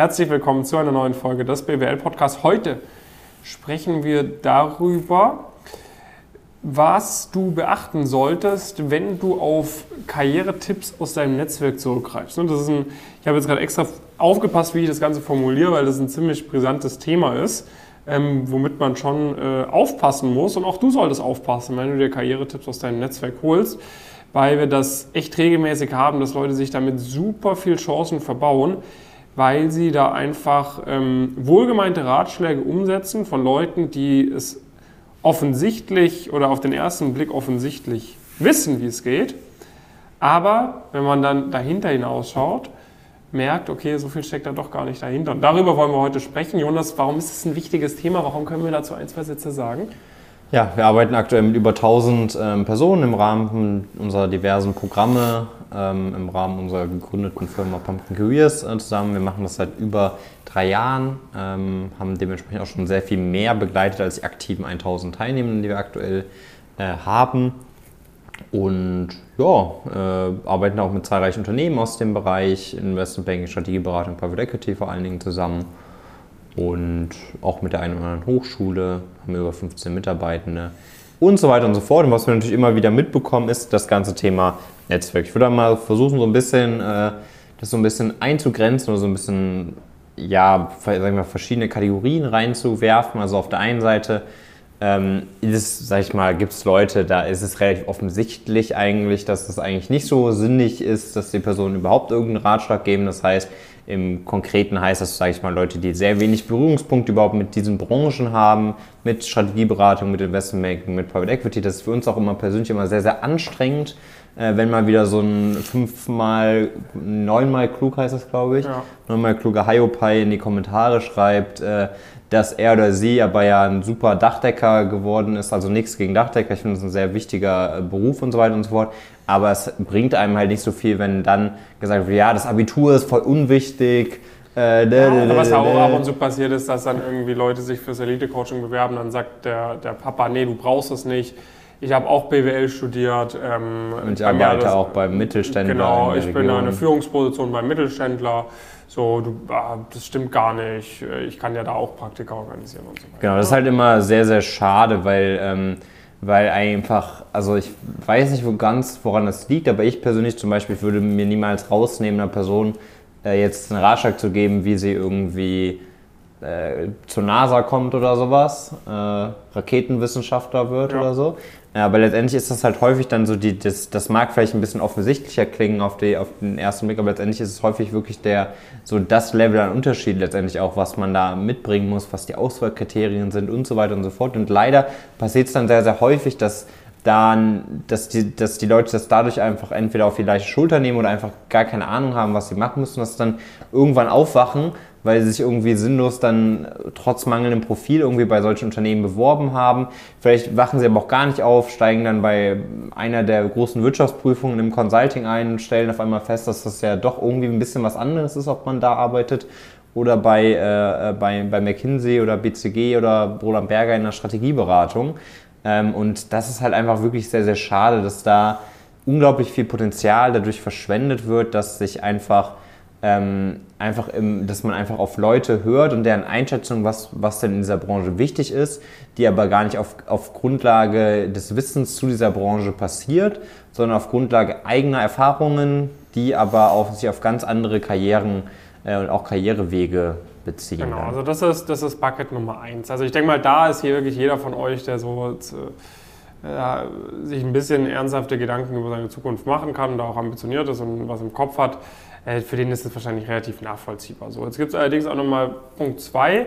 Herzlich willkommen zu einer neuen Folge des BWL Podcasts. Heute sprechen wir darüber, was du beachten solltest, wenn du auf Karrieretipps aus deinem Netzwerk zurückgreifst. Ein, ich habe jetzt gerade extra aufgepasst, wie ich das Ganze formuliere, weil das ein ziemlich brisantes Thema ist, ähm, womit man schon äh, aufpassen muss. Und auch du solltest aufpassen, wenn du dir Karrieretipps aus deinem Netzwerk holst, weil wir das echt regelmäßig haben, dass Leute sich damit super viel Chancen verbauen, weil sie da einfach ähm, wohlgemeinte Ratschläge umsetzen von Leuten, die es offensichtlich oder auf den ersten Blick offensichtlich wissen, wie es geht. Aber wenn man dann dahinter hinausschaut, merkt, okay, so viel steckt da doch gar nicht dahinter. Und darüber wollen wir heute sprechen. Jonas, warum ist das ein wichtiges Thema? Warum können wir dazu ein, zwei Sätze sagen? Ja, wir arbeiten aktuell mit über 1000 ähm, Personen im Rahmen unserer diversen Programme, ähm, im Rahmen unserer gegründeten Firma Pumpkin Careers äh, zusammen. Wir machen das seit über drei Jahren, ähm, haben dementsprechend auch schon sehr viel mehr begleitet als die aktiven 1000 Teilnehmenden, die wir aktuell äh, haben. Und ja, äh, arbeiten auch mit zahlreichen Unternehmen aus dem Bereich Investment Banking, Strategieberatung, Private Equity vor allen Dingen zusammen und auch mit der einen oder anderen Hochschule, haben wir über 15 Mitarbeitende und so weiter und so fort. Und was wir natürlich immer wieder mitbekommen, ist das ganze Thema Netzwerk. Ich würde mal versuchen, so ein bisschen äh, das so ein bisschen einzugrenzen oder so ein bisschen, ja, sagen wir, verschiedene Kategorien reinzuwerfen. Also auf der einen Seite ähm, ist, sag ich mal, gibt es Leute, da ist es relativ offensichtlich eigentlich, dass das eigentlich nicht so sinnig ist, dass die Personen überhaupt irgendeinen Ratschlag geben. Das heißt, im Konkreten heißt das, sage ich mal, Leute, die sehr wenig Berührungspunkte überhaupt mit diesen Branchen haben, mit Strategieberatung, mit Investmentbanking, mit Private Equity. Das ist für uns auch immer persönlich immer sehr, sehr anstrengend, äh, wenn mal wieder so ein fünfmal, neunmal klug heißt das, glaube ich, ja. neunmal kluger Hiopai in die Kommentare schreibt, äh, dass er oder sie aber ja ein super Dachdecker geworden ist. Also nichts gegen Dachdecker, ich finde das ein sehr wichtiger äh, Beruf und so weiter und so fort. Aber es bringt einem halt nicht so viel, wenn dann gesagt wird, ja, das Abitur ist voll unwichtig. Äh, ja, was auch ab und zu passiert ist, dass dann irgendwie Leute sich fürs Elite-Coaching bewerben, dann sagt der, der Papa, nee, du brauchst es nicht. Ich habe auch BWL studiert. Ähm, und ich arbeite das, auch beim Mittelständler. Genau, ich bin in einer Führungsposition beim Mittelständler so, du, ah, das stimmt gar nicht, ich kann ja da auch Praktika organisieren und so weiter. Genau, das ist halt immer sehr, sehr schade, weil, ähm, weil einfach, also ich weiß nicht wo ganz, woran das liegt, aber ich persönlich zum Beispiel würde mir niemals rausnehmen, einer Person äh, jetzt einen Ratschlag zu geben, wie sie irgendwie äh, zur NASA kommt oder sowas, äh, Raketenwissenschaftler wird ja. oder so. Ja, aber letztendlich ist das halt häufig dann so, die, das, das mag vielleicht ein bisschen offensichtlicher klingen auf, die, auf den ersten Blick, aber letztendlich ist es häufig wirklich der, so das Level an Unterschied letztendlich auch, was man da mitbringen muss, was die Auswahlkriterien sind und so weiter und so fort. Und leider passiert es dann sehr, sehr häufig, dass dann, dass die, dass die Leute das dadurch einfach entweder auf die leichte Schulter nehmen oder einfach gar keine Ahnung haben, was sie machen müssen, dass dann irgendwann aufwachen weil sie sich irgendwie sinnlos dann trotz mangelndem Profil irgendwie bei solchen Unternehmen beworben haben. Vielleicht wachen sie aber auch gar nicht auf, steigen dann bei einer der großen Wirtschaftsprüfungen im Consulting ein und stellen auf einmal fest, dass das ja doch irgendwie ein bisschen was anderes ist, ob man da arbeitet oder bei, äh, bei, bei McKinsey oder BCG oder Roland Berger in der Strategieberatung. Ähm, und das ist halt einfach wirklich sehr, sehr schade, dass da unglaublich viel Potenzial dadurch verschwendet wird, dass sich einfach ähm, einfach, im, dass man einfach auf Leute hört und deren Einschätzung, was, was denn in dieser Branche wichtig ist, die aber gar nicht auf, auf Grundlage des Wissens zu dieser Branche passiert, sondern auf Grundlage eigener Erfahrungen, die aber auch sich auf ganz andere Karrieren äh, und auch Karrierewege beziehen. Genau, also das ist, das ist Bucket Nummer eins. Also ich denke mal, da ist hier wirklich jeder von euch, der so äh, sich ein bisschen ernsthafte Gedanken über seine Zukunft machen kann, da auch ambitioniert ist und was im Kopf hat, für den ist es wahrscheinlich relativ nachvollziehbar. So, jetzt gibt es allerdings auch nochmal Punkt 2,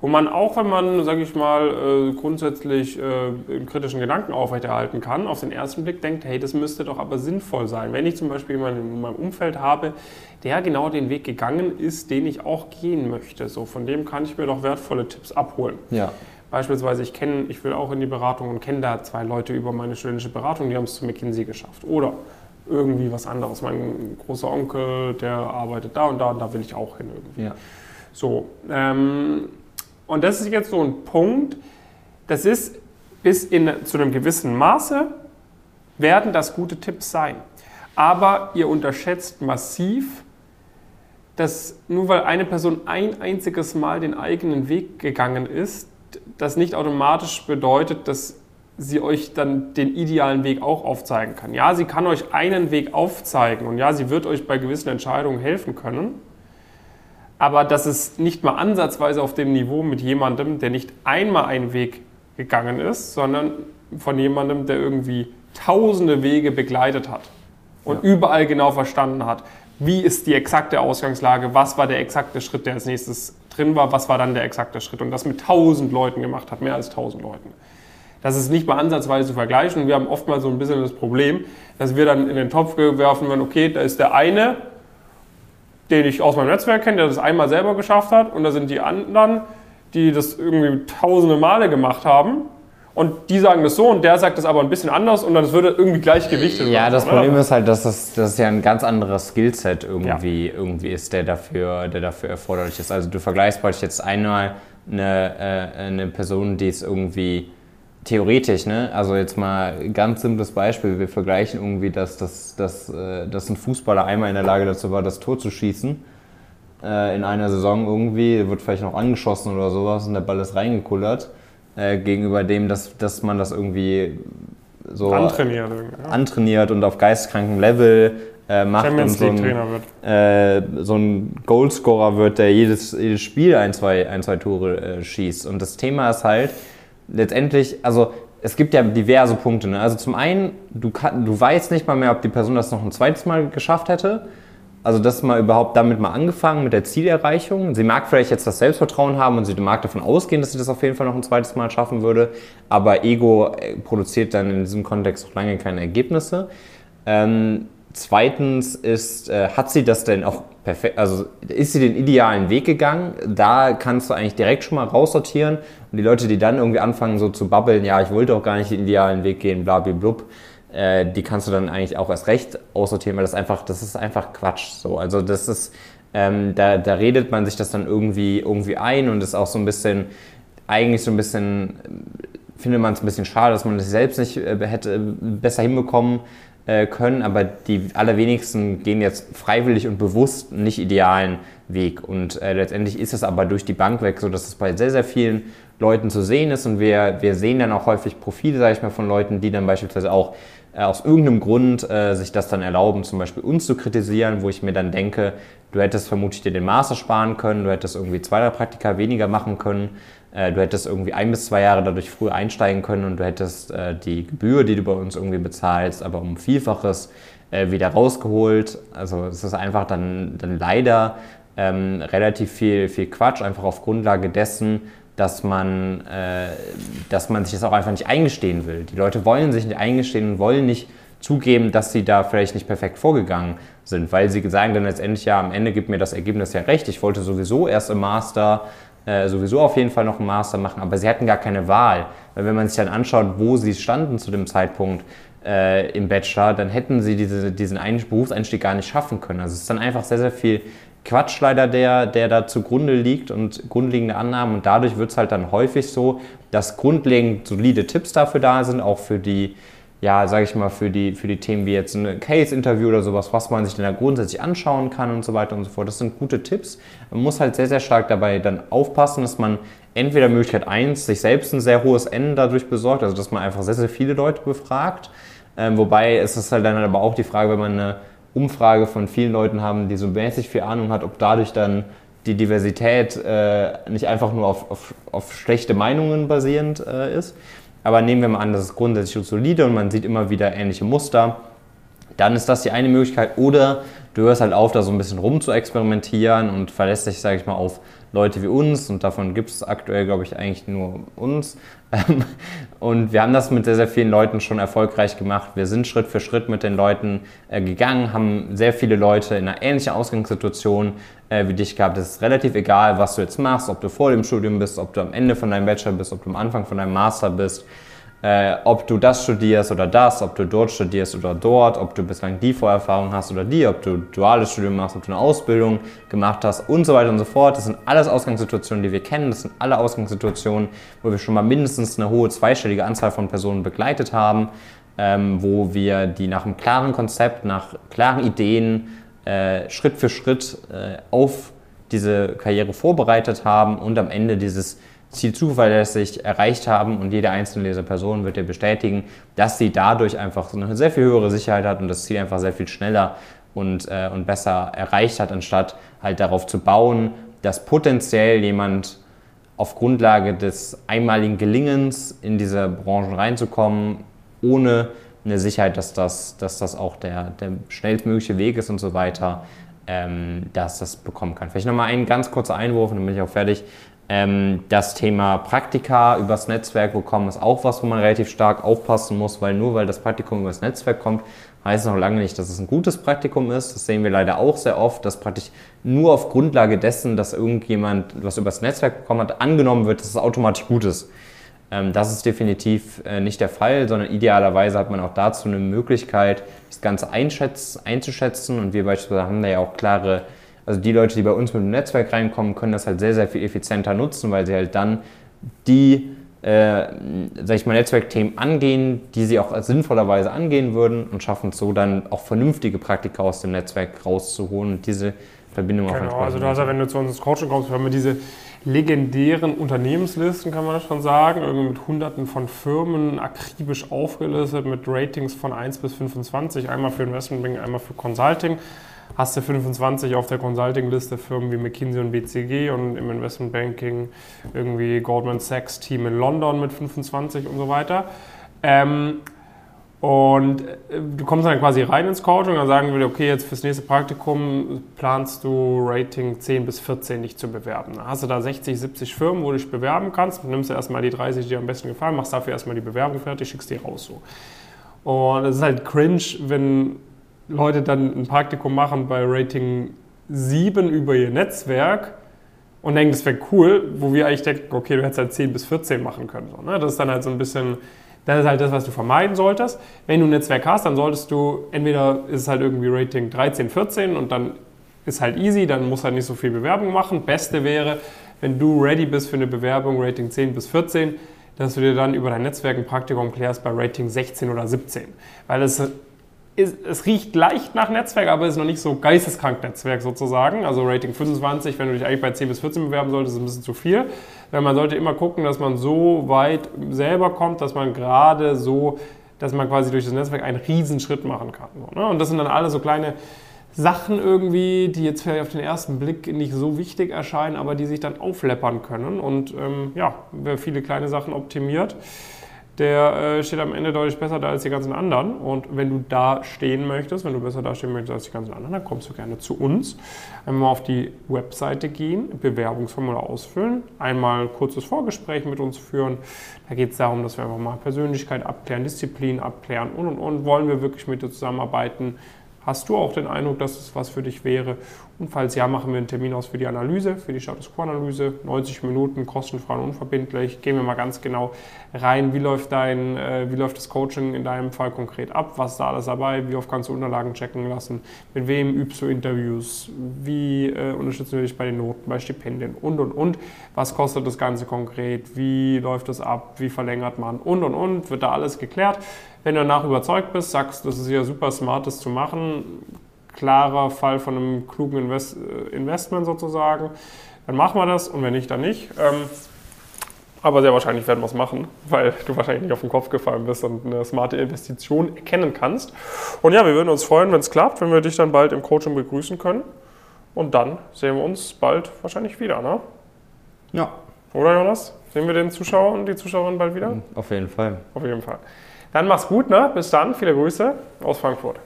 wo man auch, wenn man, sage ich mal, äh, grundsätzlich einen kritischen Gedanken aufrechterhalten kann, auf den ersten Blick denkt, hey, das müsste doch aber sinnvoll sein. Wenn ich zum Beispiel jemanden in meinem Umfeld habe, der genau den Weg gegangen ist, den ich auch gehen möchte, so von dem kann ich mir doch wertvolle Tipps abholen. Ja. Beispielsweise, ich kenne, ich will auch in die Beratung und kenne da zwei Leute über meine studentische Beratung, die haben es zu McKinsey geschafft. Oder irgendwie was anderes. Mein großer Onkel, der arbeitet da und da und da will ich auch hin irgendwie. Ja. So, ähm, und das ist jetzt so ein Punkt, das ist bis in, zu einem gewissen Maße, werden das gute Tipps sein. Aber ihr unterschätzt massiv, dass nur weil eine Person ein einziges Mal den eigenen Weg gegangen ist, das nicht automatisch bedeutet, dass sie euch dann den idealen Weg auch aufzeigen kann. Ja, sie kann euch einen Weg aufzeigen und ja, sie wird euch bei gewissen Entscheidungen helfen können. Aber das ist nicht mal ansatzweise auf dem Niveau mit jemandem, der nicht einmal einen Weg gegangen ist, sondern von jemandem, der irgendwie tausende Wege begleitet hat und ja. überall genau verstanden hat, wie ist die exakte Ausgangslage, was war der exakte Schritt, der als nächstes drin war, was war dann der exakte Schritt und das mit tausend Leuten gemacht hat, mehr als tausend Leuten. Das ist nicht mal ansatzweise zu vergleichen. Und wir haben oftmals so ein bisschen das Problem, dass wir dann in den Topf geworfen werden, okay, da ist der eine, den ich aus meinem Netzwerk kenne, der das einmal selber geschafft hat. Und da sind die anderen, die das irgendwie tausende Male gemacht haben. Und die sagen das so und der sagt das aber ein bisschen anders und dann würde irgendwie gleichgewichtet. Ja, das Problem oder? ist halt, dass das, das ja ein ganz anderes Skillset irgendwie, ja. irgendwie ist, der dafür, der dafür erforderlich ist. Also du vergleichst beispielsweise jetzt einmal eine, äh, eine Person, die es irgendwie theoretisch, ne? Also jetzt mal ganz simples Beispiel. Wir vergleichen irgendwie, dass, dass, dass, äh, dass ein Fußballer einmal in der Lage dazu war, das Tor zu schießen. Äh, in einer Saison irgendwie, wird vielleicht noch angeschossen oder sowas und der Ball ist reingekullert. Äh, gegenüber dem, dass, dass man das irgendwie so antrainiert, ja. antrainiert und auf geisteskrankem Level äh, macht Champions und so ein, äh, so ein Goalscorer wird, der jedes, jedes Spiel ein, zwei, ein, zwei Tore äh, schießt. Und das Thema ist halt, letztendlich, also es gibt ja diverse Punkte. Ne? Also zum einen, du, kann, du weißt nicht mal mehr, ob die Person das noch ein zweites Mal geschafft hätte. Also das mal überhaupt damit mal angefangen mit der Zielerreichung. Sie mag vielleicht jetzt das Selbstvertrauen haben und sie mag davon ausgehen, dass sie das auf jeden Fall noch ein zweites Mal schaffen würde. Aber Ego äh, produziert dann in diesem Kontext noch lange keine Ergebnisse. Ähm, Zweitens ist, äh, hat sie das denn auch perfekt, also ist sie den idealen Weg gegangen? Da kannst du eigentlich direkt schon mal raussortieren. Und die Leute, die dann irgendwie anfangen so zu babbeln, ja, ich wollte auch gar nicht den idealen Weg gehen, bla, bla, blub, äh, die kannst du dann eigentlich auch erst recht aussortieren, weil das einfach, das ist einfach Quatsch. So, also das ist, ähm, da, da redet man sich das dann irgendwie, irgendwie ein und ist auch so ein bisschen, eigentlich so ein bisschen, findet man es ein bisschen schade, dass man das selbst nicht äh, hätte besser hinbekommen äh, können, aber die allerwenigsten gehen jetzt freiwillig und bewusst nicht idealen Weg. Und äh, letztendlich ist es aber durch die Bank weg so, dass es bei sehr, sehr vielen Leuten zu sehen ist und wir, wir sehen dann auch häufig Profile, sage ich mal, von Leuten, die dann beispielsweise auch äh, aus irgendeinem Grund äh, sich das dann erlauben, zum Beispiel uns zu kritisieren, wo ich mir dann denke, du hättest vermutlich dir den Master sparen können, du hättest irgendwie zwei, drei Praktika weniger machen können, äh, du hättest irgendwie ein bis zwei Jahre dadurch früher einsteigen können und du hättest äh, die Gebühr, die du bei uns irgendwie bezahlst, aber um Vielfaches äh, wieder rausgeholt. Also es ist einfach dann, dann leider ähm, relativ viel, viel Quatsch, einfach auf Grundlage dessen, dass man, äh, dass man sich das auch einfach nicht eingestehen will. Die Leute wollen sich nicht eingestehen und wollen nicht zugeben, dass sie da vielleicht nicht perfekt vorgegangen sind, weil sie sagen dann letztendlich, ja, am Ende gibt mir das Ergebnis ja recht, ich wollte sowieso erst im Master äh, sowieso auf jeden Fall noch einen Master machen, aber sie hatten gar keine Wahl. Weil wenn man sich dann anschaut, wo sie standen zu dem Zeitpunkt äh, im Bachelor, dann hätten sie diese, diesen Berufseinstieg gar nicht schaffen können. Also es ist dann einfach sehr, sehr viel Quatsch leider, der, der da zugrunde liegt und grundlegende Annahmen. Und dadurch wird es halt dann häufig so, dass grundlegend solide Tipps dafür da sind, auch für die ja, sage ich mal, für die, für die Themen wie jetzt ein Case-Interview oder sowas, was man sich dann da grundsätzlich anschauen kann und so weiter und so fort. Das sind gute Tipps. Man muss halt sehr, sehr stark dabei dann aufpassen, dass man entweder Möglichkeit 1 sich selbst ein sehr hohes N dadurch besorgt, also dass man einfach sehr, sehr viele Leute befragt. Ähm, wobei ist halt dann aber auch die Frage, wenn man eine Umfrage von vielen Leuten haben, die so mäßig viel Ahnung hat, ob dadurch dann die Diversität äh, nicht einfach nur auf, auf, auf schlechte Meinungen basierend äh, ist. Aber nehmen wir mal an, das ist grundsätzlich solide und man sieht immer wieder ähnliche Muster. Dann ist das die eine Möglichkeit. Oder du hörst halt auf, da so ein bisschen rum zu experimentieren und verlässt dich, sage ich mal, auf Leute wie uns. Und davon gibt es aktuell, glaube ich, eigentlich nur uns. und wir haben das mit sehr, sehr vielen Leuten schon erfolgreich gemacht. Wir sind Schritt für Schritt mit den Leuten äh, gegangen, haben sehr viele Leute in einer ähnlichen Ausgangssituation äh, wie dich gehabt. Es ist relativ egal, was du jetzt machst, ob du vor dem Studium bist, ob du am Ende von deinem Bachelor bist, ob du am Anfang von deinem Master bist äh, ob du das studierst oder das, ob du dort studierst oder dort, ob du bislang die Vorerfahrung hast oder die, ob du duales Studium machst, ob du eine Ausbildung gemacht hast und so weiter und so fort. Das sind alles Ausgangssituationen, die wir kennen. Das sind alle Ausgangssituationen, wo wir schon mal mindestens eine hohe zweistellige Anzahl von Personen begleitet haben, ähm, wo wir die nach einem klaren Konzept, nach klaren Ideen äh, Schritt für Schritt äh, auf diese Karriere vorbereitet haben und am Ende dieses Ziel zuverlässig erreicht haben und jede einzelne dieser Personen wird dir bestätigen, dass sie dadurch einfach eine sehr viel höhere Sicherheit hat und das Ziel einfach sehr viel schneller und, äh, und besser erreicht hat, anstatt halt darauf zu bauen, dass potenziell jemand auf Grundlage des einmaligen Gelingens in diese Branchen reinzukommen, ohne eine Sicherheit, dass das, dass das auch der, der schnellstmögliche Weg ist und so weiter, ähm, dass das bekommen kann. Vielleicht nochmal ein ganz kurzer Einwurf und dann bin ich auch fertig. Ähm, das Thema Praktika übers Netzwerk bekommen ist auch was, wo man relativ stark aufpassen muss, weil nur weil das Praktikum übers Netzwerk kommt, heißt es noch lange nicht, dass es ein gutes Praktikum ist. Das sehen wir leider auch sehr oft, dass praktisch nur auf Grundlage dessen, dass irgendjemand was übers Netzwerk bekommen hat, angenommen wird, dass es automatisch gut ist. Ähm, das ist definitiv äh, nicht der Fall, sondern idealerweise hat man auch dazu eine Möglichkeit, das Ganze einzuschätzen. Und wir beispielsweise haben da ja auch klare also die Leute, die bei uns mit dem Netzwerk reinkommen, können das halt sehr, sehr viel effizienter nutzen, weil sie halt dann die, äh, sag ich mal, Netzwerkthemen angehen, die sie auch als sinnvollerweise angehen würden und schaffen es so dann auch vernünftige Praktika aus dem Netzwerk rauszuholen und diese Verbindung genau, auch entsprechend. Also du hast ja, wenn du zu uns ins Coaching kommst, wir haben wir diese legendären Unternehmenslisten, kann man das schon sagen, irgendwie mit hunderten von Firmen akribisch aufgelistet, mit Ratings von 1 bis 25, einmal für Investmentbanking, einmal für Consulting hast du 25 auf der Consulting-Liste Firmen wie McKinsey und BCG und im Investmentbanking irgendwie Goldman Sachs Team in London mit 25 und so weiter. Ähm, und äh, du kommst dann quasi rein ins Coaching und dann sagen wir, okay, jetzt fürs nächste Praktikum planst du Rating 10 bis 14 dich zu bewerben. Dann hast du da 60, 70 Firmen, wo du dich bewerben kannst. nimmst du erstmal die 30, die dir am besten gefallen, machst dafür erstmal die Bewerbung fertig, schickst die raus so. Und es ist halt cringe, wenn Leute dann ein Praktikum machen bei Rating 7 über ihr Netzwerk und denken, das wäre cool, wo wir eigentlich denken, okay, du hättest halt 10 bis 14 machen können. So, ne? Das ist dann halt so ein bisschen, das ist halt das, was du vermeiden solltest. Wenn du ein Netzwerk hast, dann solltest du, entweder ist es halt irgendwie Rating 13, 14 und dann ist halt easy, dann musst halt nicht so viel Bewerbung machen. Beste wäre, wenn du ready bist für eine Bewerbung Rating 10 bis 14, dass du dir dann über dein Netzwerk ein Praktikum klärst bei Rating 16 oder 17. Weil es ist, es riecht leicht nach Netzwerk, aber ist noch nicht so geisteskrank Netzwerk sozusagen. Also Rating 25, wenn du dich eigentlich bei 10 bis 14 bewerben solltest, ist ein bisschen zu viel. Weil man sollte immer gucken, dass man so weit selber kommt, dass man gerade so, dass man quasi durch das Netzwerk einen Riesenschritt machen kann. Ne? Und das sind dann alle so kleine Sachen irgendwie, die jetzt vielleicht auf den ersten Blick nicht so wichtig erscheinen, aber die sich dann aufleppern können. Und ähm, ja, wer viele kleine Sachen optimiert, der äh, steht am Ende deutlich besser da als die ganzen anderen. Und wenn du da stehen möchtest, wenn du besser dastehen möchtest als die ganzen anderen, dann kommst du gerne zu uns. Einmal auf die Webseite gehen, Bewerbungsformular ausfüllen, einmal ein kurzes Vorgespräch mit uns führen. Da geht es darum, dass wir einfach mal Persönlichkeit abklären, Disziplin abklären und und und. Wollen wir wirklich mit dir zusammenarbeiten? Hast du auch den Eindruck, dass es was für dich wäre? Und falls ja, machen wir einen Termin aus für die Analyse, für die Status Quo-Analyse. 90 Minuten, kostenfrei und unverbindlich. Gehen wir mal ganz genau rein, wie läuft, dein, äh, wie läuft das Coaching in deinem Fall konkret ab? Was ist da alles dabei? Wie oft kannst du Unterlagen checken lassen? Mit wem übst du Interviews? Wie äh, unterstützen wir dich bei den Noten, bei Stipendien? Und, und, und. Was kostet das Ganze konkret? Wie läuft das ab? Wie verlängert man? Und, und, und. Wird da alles geklärt? Wenn du danach überzeugt bist, sagst, das ist ja super smart, das zu machen, klarer Fall von einem klugen Invest äh, Investment sozusagen, dann machen wir das und wenn nicht, dann nicht. Ähm, aber sehr wahrscheinlich werden wir es machen, weil du wahrscheinlich nicht auf den Kopf gefallen bist und eine smarte Investition erkennen kannst. Und ja, wir würden uns freuen, wenn es klappt, wenn wir dich dann bald im Coaching begrüßen können. Und dann sehen wir uns bald wahrscheinlich wieder, ne? Ja. Oder Jonas? Sehen wir den Zuschauer und die Zuschauerin bald wieder? Auf jeden Fall. Auf jeden Fall. Dann mach's gut, ne? Bis dann, viele Grüße aus Frankfurt.